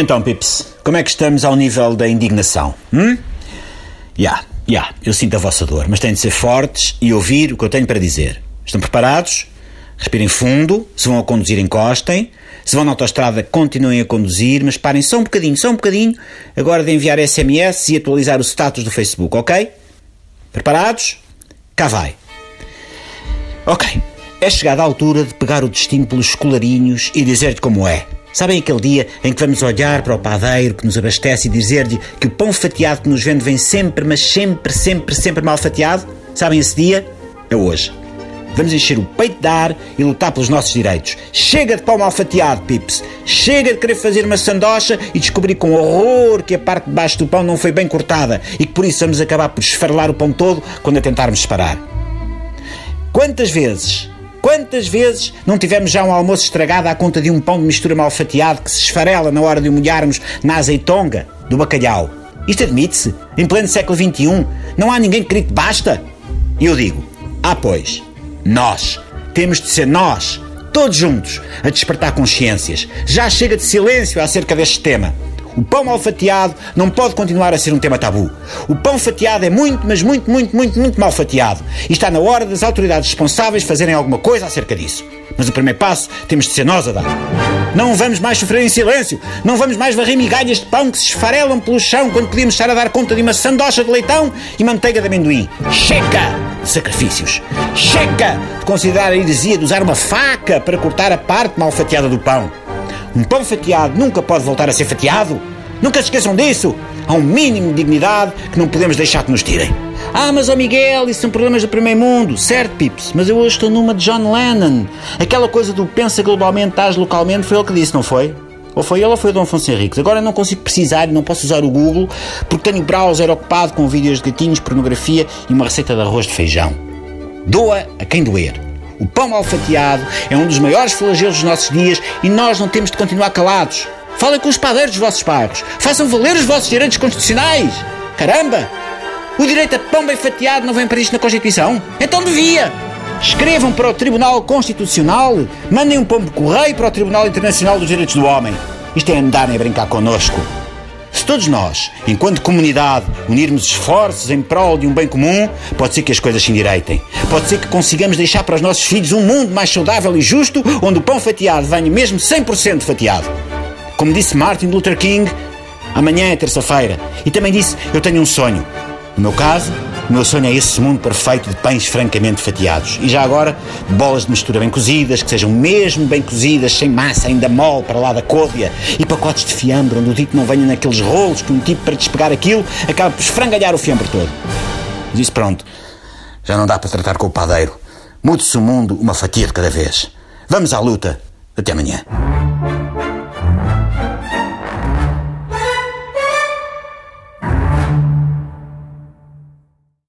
Então, Pips, como é que estamos ao nível da indignação? Hum? Já, yeah, já, yeah, eu sinto a vossa dor, mas têm de ser fortes e ouvir o que eu tenho para dizer. Estão preparados? Respirem fundo, se vão a conduzir, encostem. Se vão na autostrada, continuem a conduzir, mas parem só um bocadinho, só um bocadinho, agora de enviar SMS e atualizar o status do Facebook, ok? Preparados? Cá vai. Ok, é chegada a altura de pegar o destino pelos colarinhos e dizer-lhe como é. Sabem aquele dia em que vamos olhar para o padeiro que nos abastece e dizer-lhe que o pão fatiado que nos vende vem sempre, mas sempre, sempre, sempre mal fatiado? Sabem esse dia? É hoje. Vamos encher o peito de ar e lutar pelos nossos direitos. Chega de pão mal fatiado, Pips. Chega de querer fazer uma sandocha e descobrir com horror que a parte de baixo do pão não foi bem cortada e que por isso vamos acabar por esfarelar o pão todo quando a tentarmos separar. Quantas vezes Quantas vezes não tivemos já um almoço estragado à conta de um pão de mistura mal fatiado que se esfarela na hora de o molharmos na azeitonga do bacalhau? Isto admite-se? Em pleno século XXI? Não há ninguém que grite basta? E eu digo, ah pois, nós. Temos de ser nós, todos juntos, a despertar consciências. Já chega de silêncio acerca deste tema. O pão mal fatiado não pode continuar a ser um tema tabu. O pão fatiado é muito, mas muito, muito, muito, muito mal fatiado. E está na hora das autoridades responsáveis fazerem alguma coisa acerca disso. Mas o primeiro passo temos de ser nós a dar. Não vamos mais sofrer em silêncio. Não vamos mais varrer migalhas de pão que se esfarelam pelo chão quando podíamos estar a dar conta de uma sandocha de leitão e manteiga de amendoim. Chega de sacrifícios. Chega de considerar a heresia de usar uma faca para cortar a parte mal fatiada do pão. Um pão fatiado nunca pode voltar a ser fatiado. Nunca se esqueçam disso. Há um mínimo de dignidade que não podemos deixar que nos tirem. Ah, mas ó oh Miguel, isso são problemas do primeiro mundo. Certo, Pips, mas eu hoje estou numa de John Lennon. Aquela coisa do pensa globalmente, age localmente, foi ele que disse, não foi? Ou foi ele ou foi o Dom Afonso Henriques? Agora não consigo precisar e não posso usar o Google porque tenho o browser ocupado com vídeos de gatinhos, pornografia e uma receita de arroz de feijão. Doa a quem doer. O pão mal fatiado é um dos maiores flagelos dos nossos dias e nós não temos de continuar calados. Falem com os padeiros dos vossos bairros. Façam valer os vossos direitos constitucionais. Caramba! O direito a pão bem fatiado não vem previsto na Constituição? Então devia! Escrevam para o Tribunal Constitucional, mandem um pombo correio para o Tribunal Internacional dos Direitos do Homem. Isto é andarem a brincar connosco. Se todos nós, enquanto comunidade, unirmos esforços em prol de um bem comum, pode ser que as coisas se endireitem. Pode ser que consigamos deixar para os nossos filhos um mundo mais saudável e justo, onde o pão fatiado venha mesmo 100% fatiado. Como disse Martin Luther King, amanhã é terça-feira. E também disse: Eu tenho um sonho. No meu caso, o meu sonho é esse mundo perfeito de pães francamente fatiados. E já agora, bolas de mistura bem cozidas, que sejam mesmo bem cozidas, sem massa ainda mole para lá da côdea. E pacotes de fiambre, onde o dito não venha naqueles rolos que um tipo para despegar aquilo acaba por esfrangalhar o fiambre todo. Isso pronto, já não dá para tratar com o padeiro. Mude-se o mundo uma fatia de cada vez. Vamos à luta. Até amanhã.